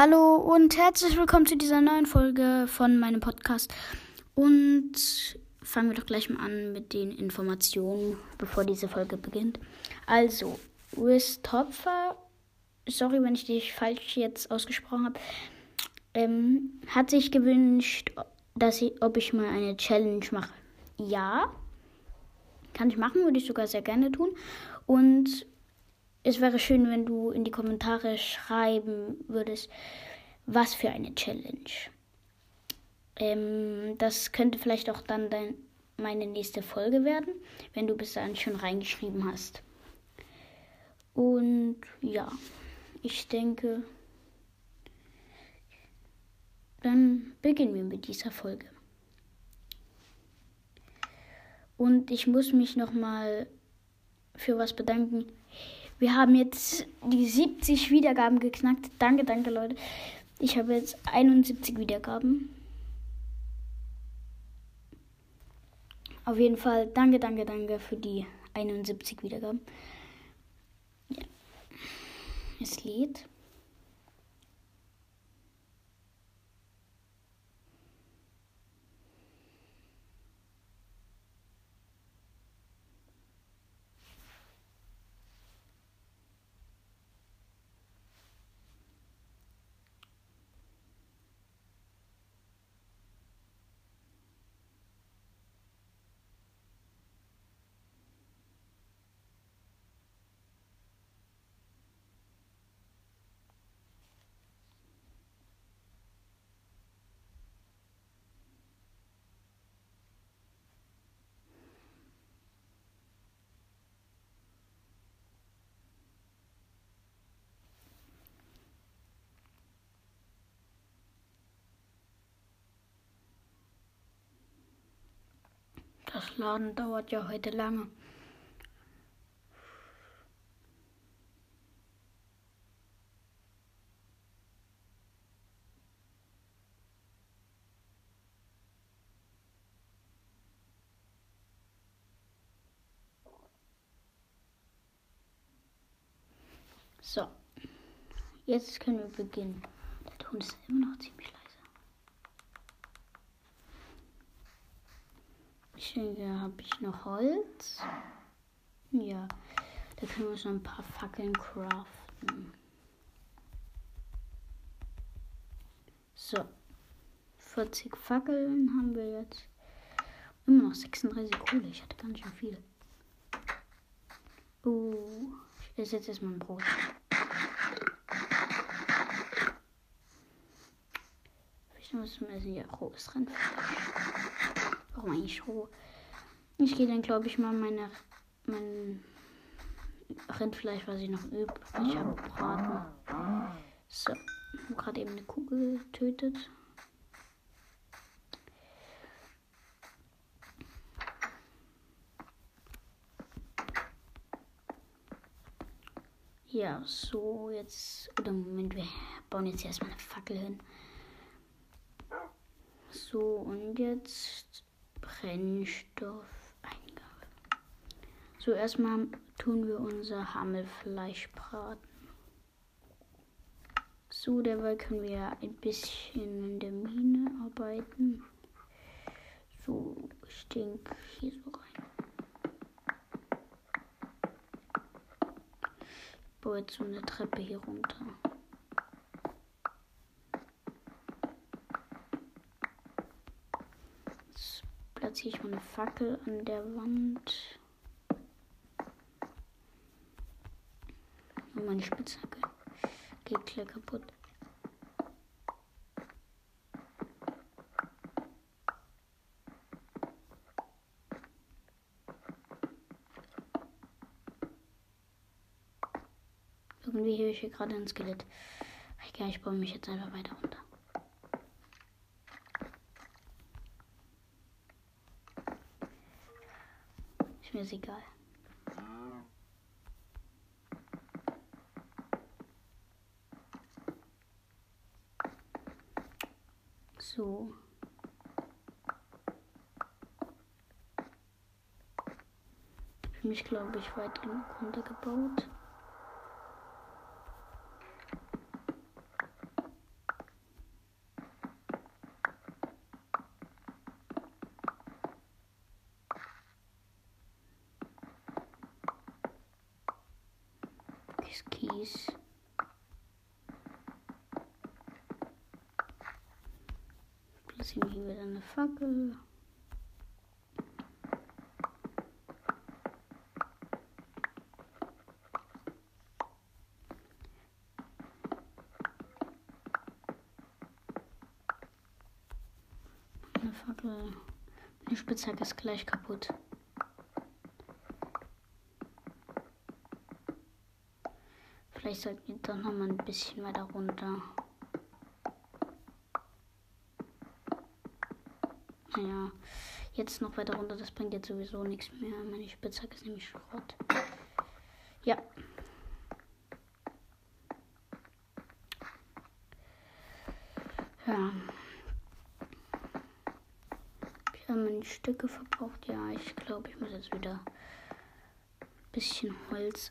Hallo und herzlich willkommen zu dieser neuen Folge von meinem Podcast. Und fangen wir doch gleich mal an mit den Informationen, bevor diese Folge beginnt. Also, Wiz Topfer, sorry, wenn ich dich falsch jetzt ausgesprochen habe, ähm, hat sich gewünscht, dass ich, ob ich mal eine Challenge mache. Ja, kann ich machen, würde ich sogar sehr gerne tun. Und es wäre schön, wenn du in die Kommentare schreiben würdest, was für eine Challenge. Ähm, das könnte vielleicht auch dann dein, meine nächste Folge werden, wenn du bis dahin schon reingeschrieben hast. Und ja, ich denke, dann beginnen wir mit dieser Folge. Und ich muss mich nochmal für was bedanken. Wir haben jetzt die 70 Wiedergaben geknackt. Danke, danke, Leute. Ich habe jetzt 71 Wiedergaben. Auf jeden Fall danke, danke, danke für die 71 Wiedergaben. Ja. Es lädt. Das Laden dauert ja heute lange. So, jetzt können wir beginnen. Der Ton ist immer noch ziemlich leise. Ich denke, habe ich noch Holz? Ja, da können wir schon ein paar Fackeln craften. So, 40 Fackeln haben wir jetzt. Immer noch 36 Kohle. Ich hatte ganz schön viel. Oh, ich esse jetzt erstmal ein Brot. Ich muss zum Essen ja rohes Rindfleisch. Warum eigentlich roh? Ich gehe dann, glaube ich, mal meine, mein Rindfleisch, was ich noch übe. Ich habe gebraten. So, ich habe gerade eben eine Kugel getötet. Ja, so jetzt. Oder Moment, wir bauen jetzt erstmal eine Fackel hin. So, und jetzt Brennstoffeingabe. So, erstmal tun wir unser Hammelfleisch braten. So, dabei können wir ein bisschen in der Mine arbeiten. So, ich denke hier so rein. Ich baue jetzt so eine Treppe hier runter. Platziere ich meine Fackel an der Wand. Und meine Spitzhacke geht gleich kaputt. Irgendwie höre ich hier gerade ein Skelett. Ich, ich baue mich jetzt einfach weiter runter. Ist mir egal. So. Ich mich, glaube ich, weit genug runtergebaut. Sechs Kies. Platzieren hier wieder eine Fackel. Eine Fackel. Die Spitzhacke ist gleich kaputt. Vielleicht sollten wir doch noch mal ein bisschen weiter runter. Naja, jetzt noch weiter runter, das bringt jetzt sowieso nichts mehr. Meine Spitzhacke ist nämlich Schrott. Ja. Ja. Wir haben meine Stücke verbraucht. Ja, ich glaube, ich muss jetzt wieder ein bisschen Holz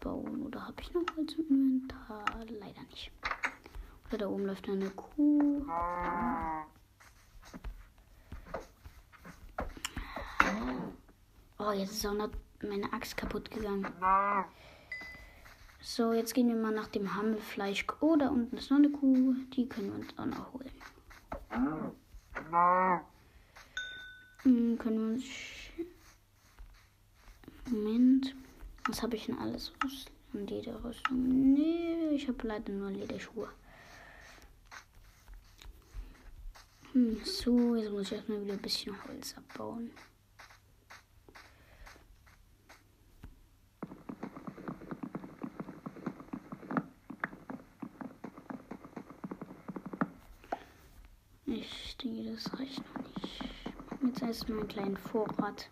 abbauen. Oder habe ich noch Holz im Inventar? Leider nicht. Oder da oben läuft eine Kuh. Oh, jetzt ist auch noch meine Axt kaputt gegangen. So, jetzt gehen wir mal nach dem Hammelfleisch. Oh, da unten ist noch eine Kuh. Die können wir uns auch noch holen. Hm, können wir uns. Moment. Was habe ich denn alles? Und Lederrüstung. Nee, ich habe leider nur Lederschuhe. Hm, so, jetzt muss ich erstmal wieder ein bisschen Holz abbauen. Ich denke, das reicht noch nicht. Jetzt erstmal einen kleinen Vorrat.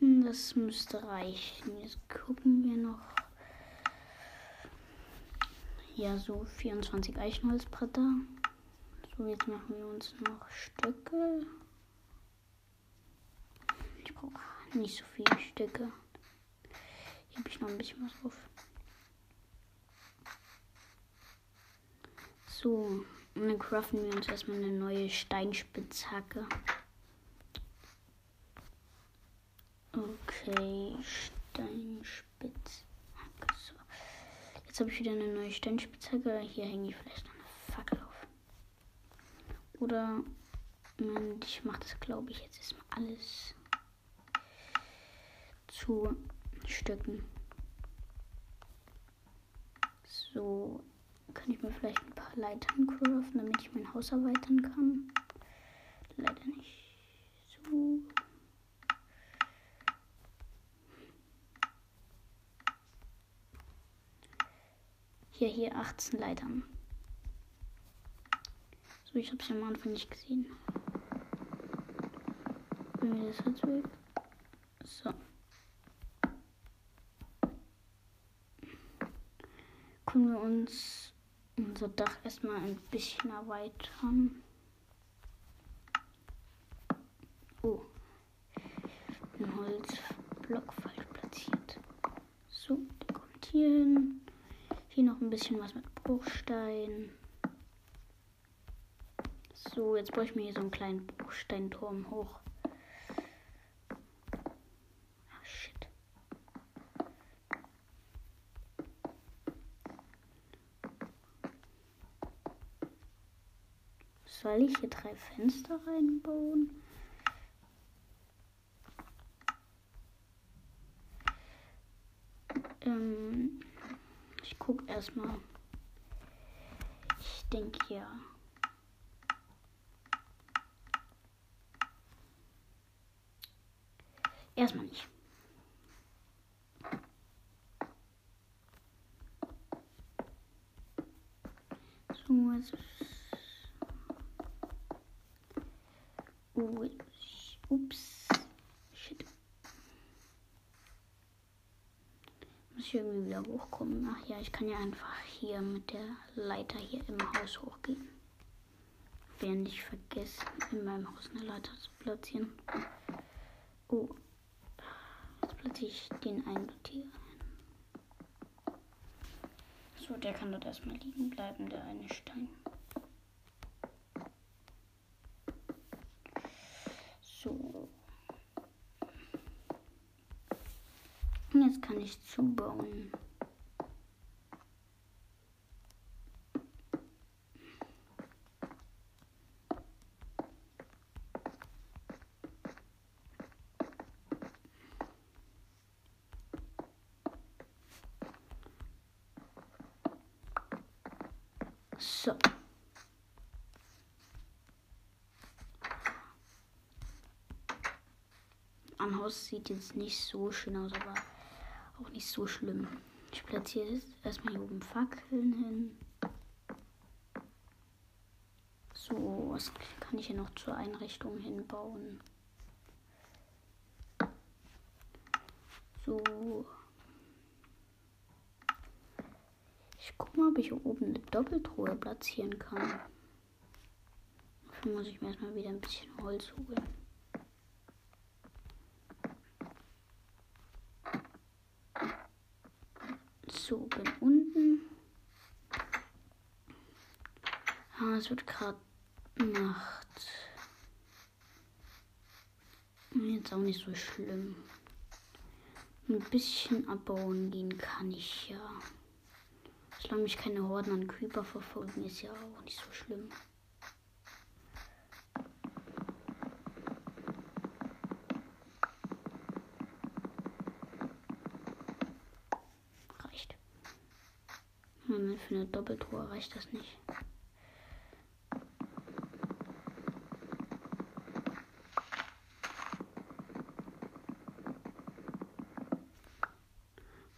Hm, Das müsste reichen. Jetzt gucken wir noch. Ja, so 24 Eichenholzbretter. So, jetzt machen wir uns noch Stöcke. Ich brauche nicht so viele Stücke. Hier habe ich noch ein bisschen was drauf. So, und dann craften wir uns erstmal eine neue Steinspitzhacke. Okay, Steinspitzhacke. So. Jetzt habe ich wieder eine neue Steinspitzhacke. Hier hänge ich vielleicht noch eine Fackel auf. Oder ich mache das, glaube ich, jetzt erstmal alles zu Stücken. So, kann ich mir vielleicht ein paar Leitern craften, damit ich mein Haus erweitern kann. Leider nicht. So. Hier, hier 18 Leitern. So, ich habe es am Anfang nicht gesehen. Bringen wir das jetzt weg. So. Können wir uns unser Dach erstmal ein bisschen erweitern. Oh. Ein Holzblock falsch platziert. So, der kommt hier hin. Hier noch ein bisschen was mit Bruchstein. So, jetzt brauche ich mir hier so einen kleinen Bruchsteinturm hoch. Ah, shit. Soll ich hier drei Fenster reinbauen? Ähm, ich gucke erstmal. Ich denke ja. Erstmal nicht. So, jetzt. Oh, ups. Shit. Muss ich irgendwie wieder hochkommen? Ach ja, ich kann ja einfach hier mit der Leiter hier im Haus hochgehen. Während ich vergesse, in meinem Haus eine Leiter zu platzieren. Oh. Jetzt platziere ich den einen hier ein. So, der kann dort erstmal liegen bleiben, der eine Stein. So. Jetzt kann ich zubauen. So. Am Haus sieht jetzt nicht so schön aus, aber nicht so schlimm. Ich platziere jetzt erstmal hier oben Fackeln hin. So, was kann ich hier noch zur Einrichtung hinbauen? So. Ich guck mal, ob ich hier oben eine Doppeltruhe platzieren kann. Dafür muss ich mir erstmal wieder ein bisschen Holz holen. So, bin unten. Ah, es wird gerade Nacht. Jetzt auch nicht so schlimm. Ein bisschen abbauen gehen kann ich ja. Solange mich keine Horden an Creeper verfolgen, ist ja auch nicht so schlimm. Reicht. Für eine Doppeltour reicht das nicht.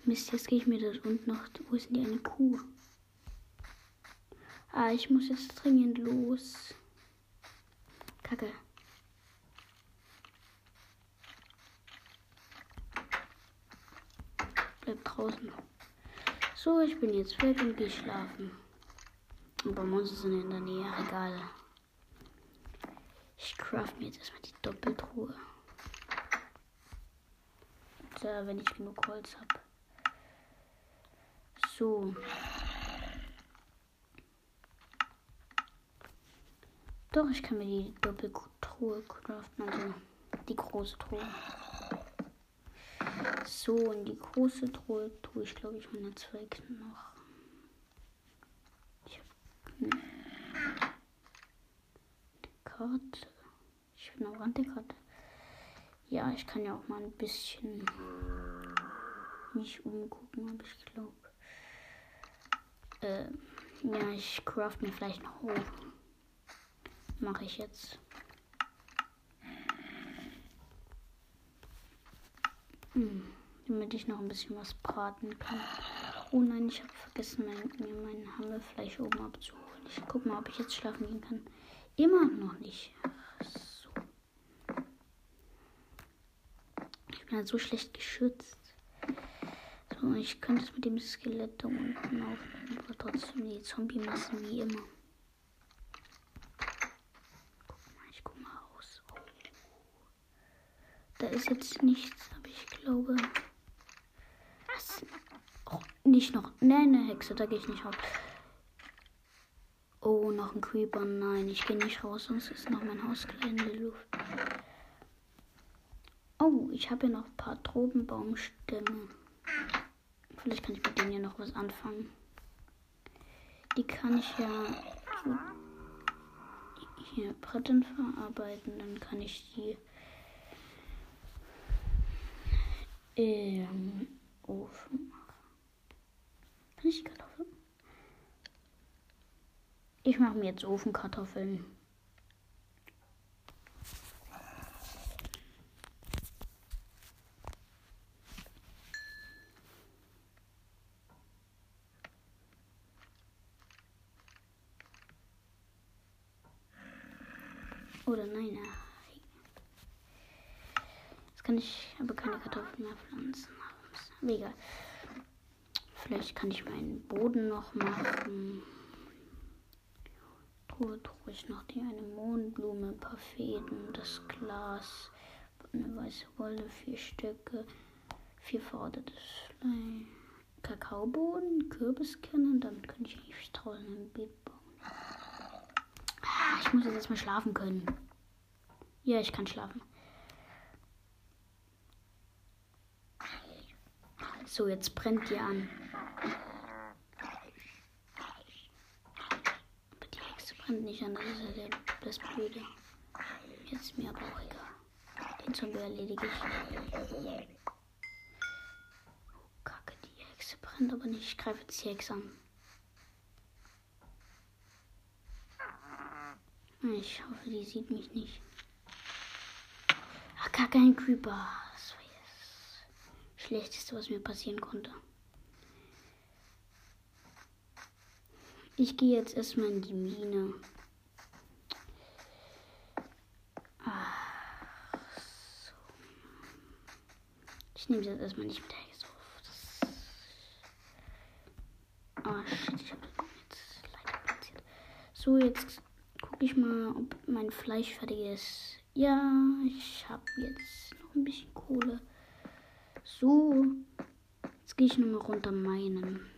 Mist, jetzt gehe ich mir das unten noch. Wo ist denn die eine Kuh? Ah, ich muss jetzt dringend los. Kacke. Bleib draußen. So, ich bin jetzt weg und gehe schlafen. Aber Monster sind in der Nähe. Egal. Ich craft mir jetzt erstmal die Doppeltruhe. Und, äh, wenn ich genug Holz habe. So. Doch, ich kann mir die Doppeltruhe craften, also die große Truhe. So, in die große Truhe tue ich, glaube ich, meine Zweige noch. Ich habe eine Karte. Ich bin auch an der Karte. Ja, ich kann ja auch mal ein bisschen mich umgucken, aber ich glaube. Äh, ja, ich craft mir vielleicht noch hoch. Mache ich jetzt. Hm, damit ich noch ein bisschen was braten kann. Oh nein, ich habe vergessen, mein, mir mein Hammelfleisch oben abzuholen. Ich guck mal, ob ich jetzt schlafen gehen kann. Immer noch nicht. So. Ich bin halt so schlecht geschützt. So, ich könnte es mit dem Skelett da unten aufnehmen, aber trotzdem die Zombie-Massen wie immer. Oh. Da ist jetzt nichts, aber ich glaube. Nicht noch. Nein, eine Hexe, da gehe ich nicht raus. Oh, noch ein Creeper. Nein, ich gehe nicht raus, sonst ist noch mein Haus in der Luft. Oh, ich habe hier noch ein paar Tropenbaumstämme. Vielleicht kann ich mit denen ja noch was anfangen. Die kann ich ja hier Brettern verarbeiten. Dann kann ich die im Ofen die Kartoffeln? Ich mache mir jetzt Ofenkartoffeln. Oder nein, nein. Jetzt kann ich aber keine Kartoffeln mehr pflanzen. Mega. Vielleicht kann ich meinen Boden noch machen. Tue, tue ich noch die eine Mondblume, ein paar Fäden, das Glas, eine weiße Wolle, vier Stücke, vier verordnetes Fleisch, Kakaoboden, Kürbiskerne und damit könnte ich eigentlich draußen ein Beet bauen. Ah, ich muss jetzt erstmal schlafen können. Ja, ich kann schlafen. So, jetzt brennt die an. Aber die Hexe brennt nicht an, das ist ja der, das Blöde. Jetzt ist mir aber auch egal. Den Zombie erledige ich. Oh, Kacke, die Hexe brennt aber nicht. Ich greife jetzt die Hexe an. Ich hoffe, die sieht mich nicht. Ach, gar kein Creeper. Das war das Schlechteste, was mir passieren konnte. Ich gehe jetzt erstmal in die Mine. Ach, so. Ich nehme jetzt erstmal nicht mit der Hexe auf. Das oh shit, ich habe das jetzt leider platziert. So, jetzt gucke ich mal, ob mein Fleisch fertig ist. Ja, ich habe jetzt noch ein bisschen Kohle. So, jetzt gehe ich nochmal runter meinen.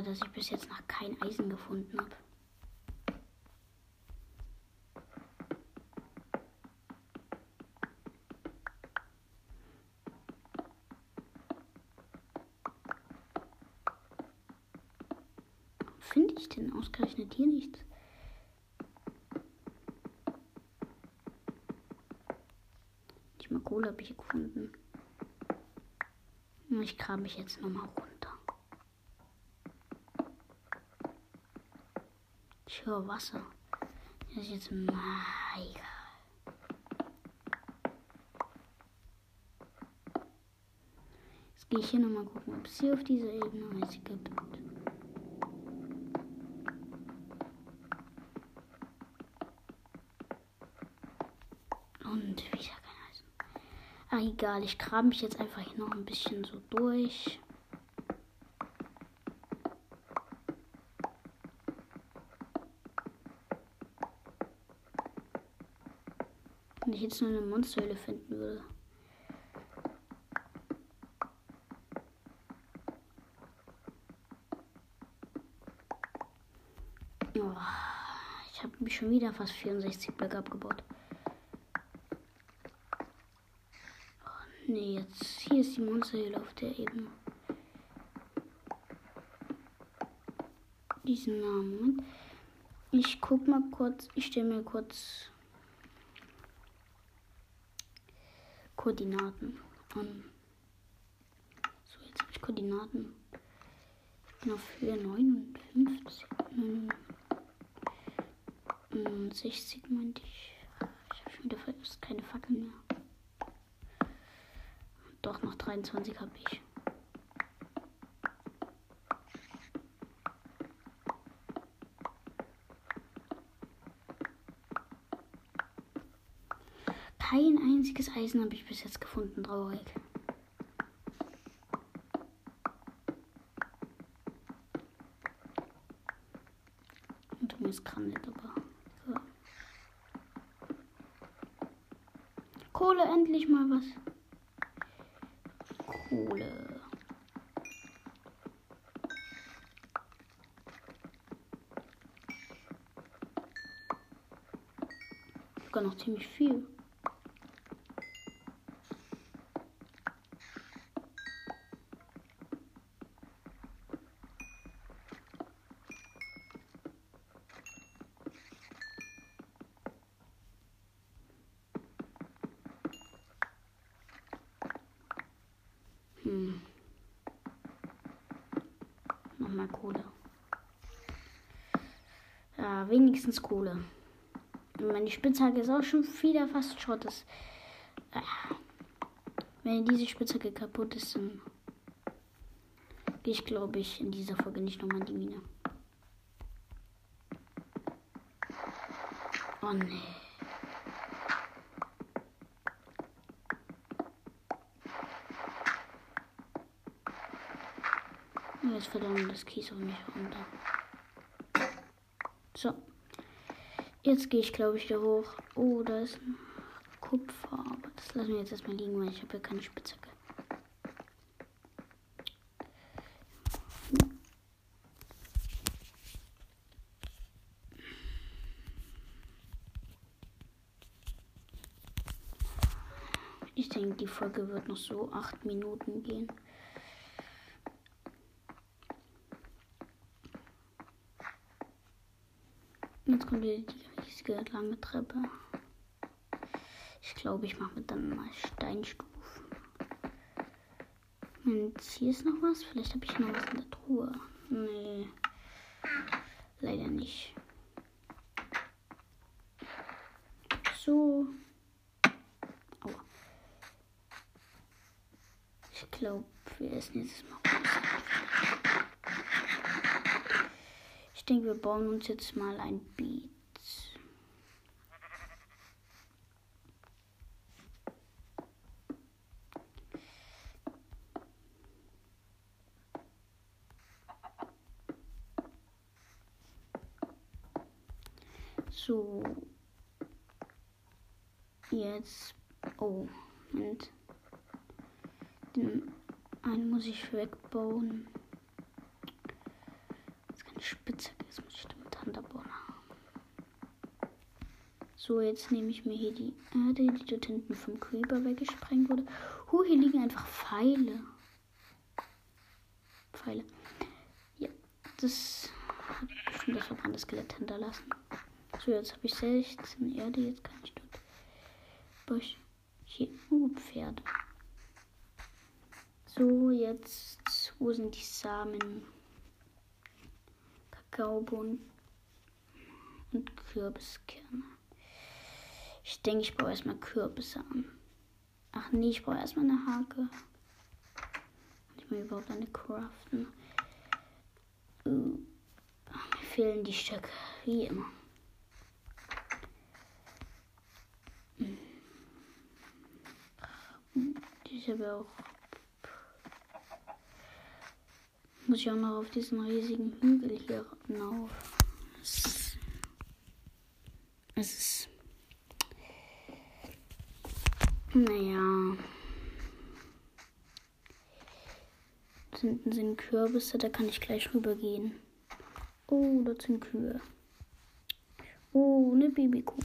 Schade, dass ich bis jetzt noch kein Eisen gefunden habe. finde ich denn ausgerechnet hier nichts? Nicht mal Kohle habe ich gefunden. Ich grabe mich jetzt nochmal runter. Ich Wasser. Das ist jetzt mega. Jetzt gehe ich hier nochmal gucken, ob es hier auf dieser Ebene Eis gibt. Und wieder kein Eisen. Ah, egal. Ich grabe mich jetzt einfach hier noch ein bisschen so durch. Wenn ich jetzt nur eine Monsterhöhle finden würde. Oh, ich habe mich schon wieder fast 64 Blöcke abgebaut. Nee, jetzt hier ist die Monsterhöhle auf der Ebene. Diesen Namen. Ich guck mal kurz, ich stelle mir kurz Koordinaten an. So, jetzt habe ich Koordinaten. Ich bin auf Höhe 59. 69 meinte ich. Ich habe schon wieder keine Fackeln mehr. Doch, noch 23 habe ich. Kein einziges Eisen habe ich bis jetzt gefunden, traurig. Und mir ist Granit, aber. Ja. Kohle, endlich mal was. Kohle. Sogar noch ziemlich viel. Nochmal Kohle. Ja, wenigstens Kohle. Meine Spitzhacke ist auch schon wieder fast Schrott. Das, äh, wenn diese Spitzhacke kaputt ist, dann gehe ich, glaube ich, in dieser Folge nicht nochmal in die Mine. Oh nee. verdammt das Kies auf nicht runter. So. Jetzt gehe ich, glaube ich, da hoch. Oh, da ist ein Kupfer. Aber das lassen wir jetzt erstmal liegen, weil ich habe ja keine Spitzhacke. Ich denke, die Folge wird noch so acht Minuten gehen. Jetzt kommt wieder die riesige lange Treppe. Ich glaube, ich mache mit dann mal Steinstufen. Und hier ist noch was. Vielleicht habe ich noch was in der Truhe. Nee. Leider nicht. So. Aua. Ich glaube, wir essen jetzt mal Ich denke, wir bauen uns jetzt mal ein Beat. So. Jetzt. Oh, Moment. Den einen muss ich wegbauen. Das ist keine Spitzhacke, jetzt muss ich damit Hand abbauen. So, jetzt nehme ich mir hier die Erde, die dort hinten vom Creeper weggesprengt wurde. Huh, hier liegen einfach Pfeile. Pfeile. Ja, das hat bestimmt das verbrannte Skelett hinterlassen. So, jetzt habe ich 16 Erde. Jetzt kann ich dort. Busch. Hier. Uh, Pferde. So, jetzt. Wo sind die Samen? Kakaobohnen und Kürbiskerne. Ich denke, ich brauche erstmal Kürbisse an. Ach nee, ich brauche erstmal eine Hake. Ich mir überhaupt eine craften. Uh, mir fehlen die Stöcke, wie immer. Ich habe auch. Muss ich auch noch auf diesen riesigen Hügel hier. Es, es ist. Naja. Hinten sind Kürbisse, da kann ich gleich rübergehen. Oh, dort sind Kühe. Oh, eine Babykuh.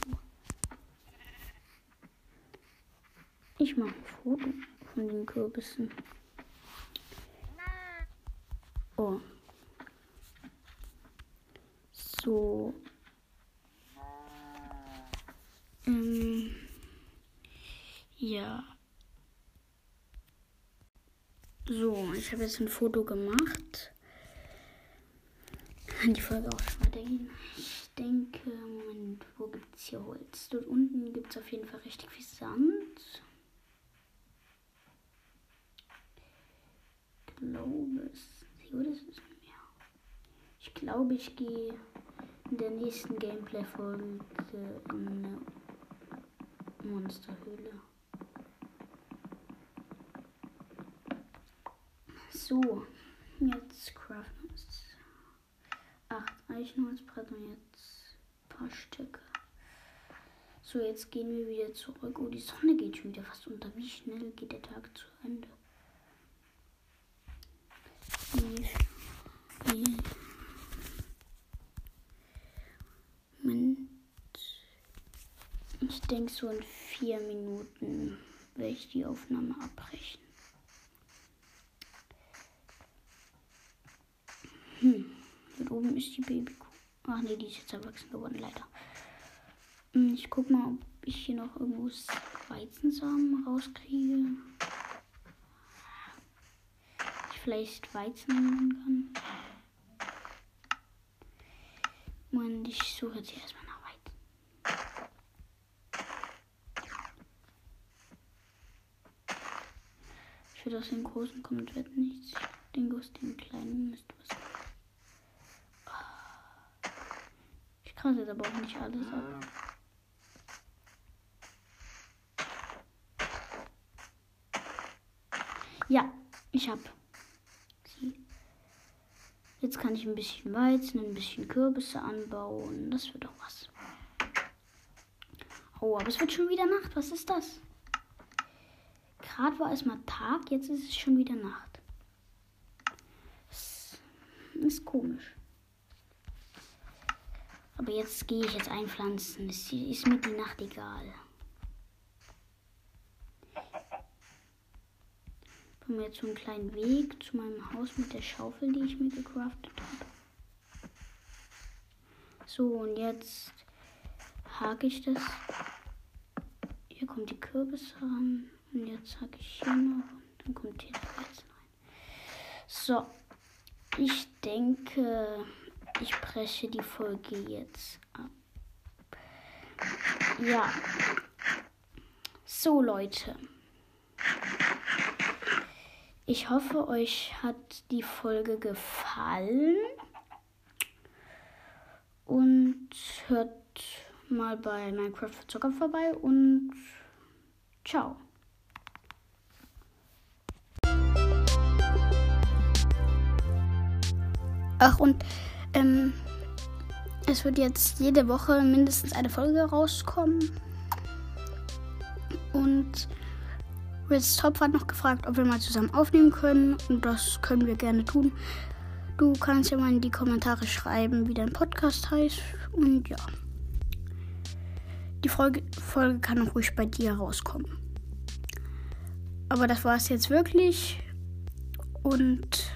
Ich mache ein Foto von den Kürbissen. Oh. So. Ähm. Ja. So, ich habe jetzt ein Foto gemacht. Kann die Folge auch schon weitergehen. Ich denke, Moment, wo gibt es hier Holz? Dort unten gibt es auf jeden Fall richtig viel Sand. glaube es. Oder ist es mehr? Ich glaube, ich gehe in der nächsten Gameplay-Folge in eine Monsterhöhle. So, jetzt craften wir acht Eichenholzbrett und jetzt ein paar Stücke. So, jetzt gehen wir wieder zurück. Oh, die Sonne geht schon wieder fast unter. Wie schnell geht der Tag zu Ende? Ich denke, so in vier Minuten werde ich die Aufnahme abbrechen. Hm, dort oben ist die Babykuh. Ach nee, die ist jetzt erwachsen geworden, leider. Hm, ich guck mal, ob ich hier noch irgendwo Weizensamen rauskriege vielleicht Weizen nehmen kann. Und ich suche jetzt erstmal nach Weizen. Ich würde aus den großen kommen wird nichts. Ich denke, aus den kleinen müsste was Ich kann jetzt aber auch nicht alles ab. Ja, ich habe Jetzt kann ich ein bisschen Weizen, ein bisschen Kürbisse anbauen. Das wird doch was. Oh, aber es wird schon wieder Nacht. Was ist das? Gerade war es mal Tag, jetzt ist es schon wieder Nacht. Das ist komisch. Aber jetzt gehe ich jetzt einpflanzen. Es ist mir die Nacht egal. haben wir jetzt so einen kleinen Weg zu meinem Haus mit der Schaufel, die ich mir gecraftet habe. So, und jetzt hake ich das. Hier kommt die Kürbis ran. Und jetzt hake ich hier noch. Und dann kommt hier der Weizen rein. So. Ich denke, ich breche die Folge jetzt ab. Ja. So, Leute. Ich hoffe, euch hat die Folge gefallen. Und hört mal bei Minecraft für Zocker vorbei und ciao. Ach, und ähm, es wird jetzt jede Woche mindestens eine Folge rauskommen. Und Ritz Top hat noch gefragt, ob wir mal zusammen aufnehmen können. Und das können wir gerne tun. Du kannst ja mal in die Kommentare schreiben, wie dein Podcast heißt. Und ja. Die Folge, Folge kann auch ruhig bei dir rauskommen. Aber das war es jetzt wirklich. Und